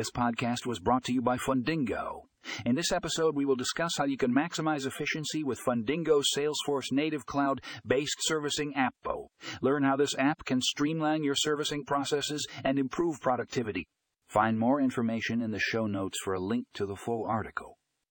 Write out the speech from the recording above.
This podcast was brought to you by Fundingo. In this episode, we will discuss how you can maximize efficiency with Fundingo's Salesforce native cloud based servicing app. Learn how this app can streamline your servicing processes and improve productivity. Find more information in the show notes for a link to the full article.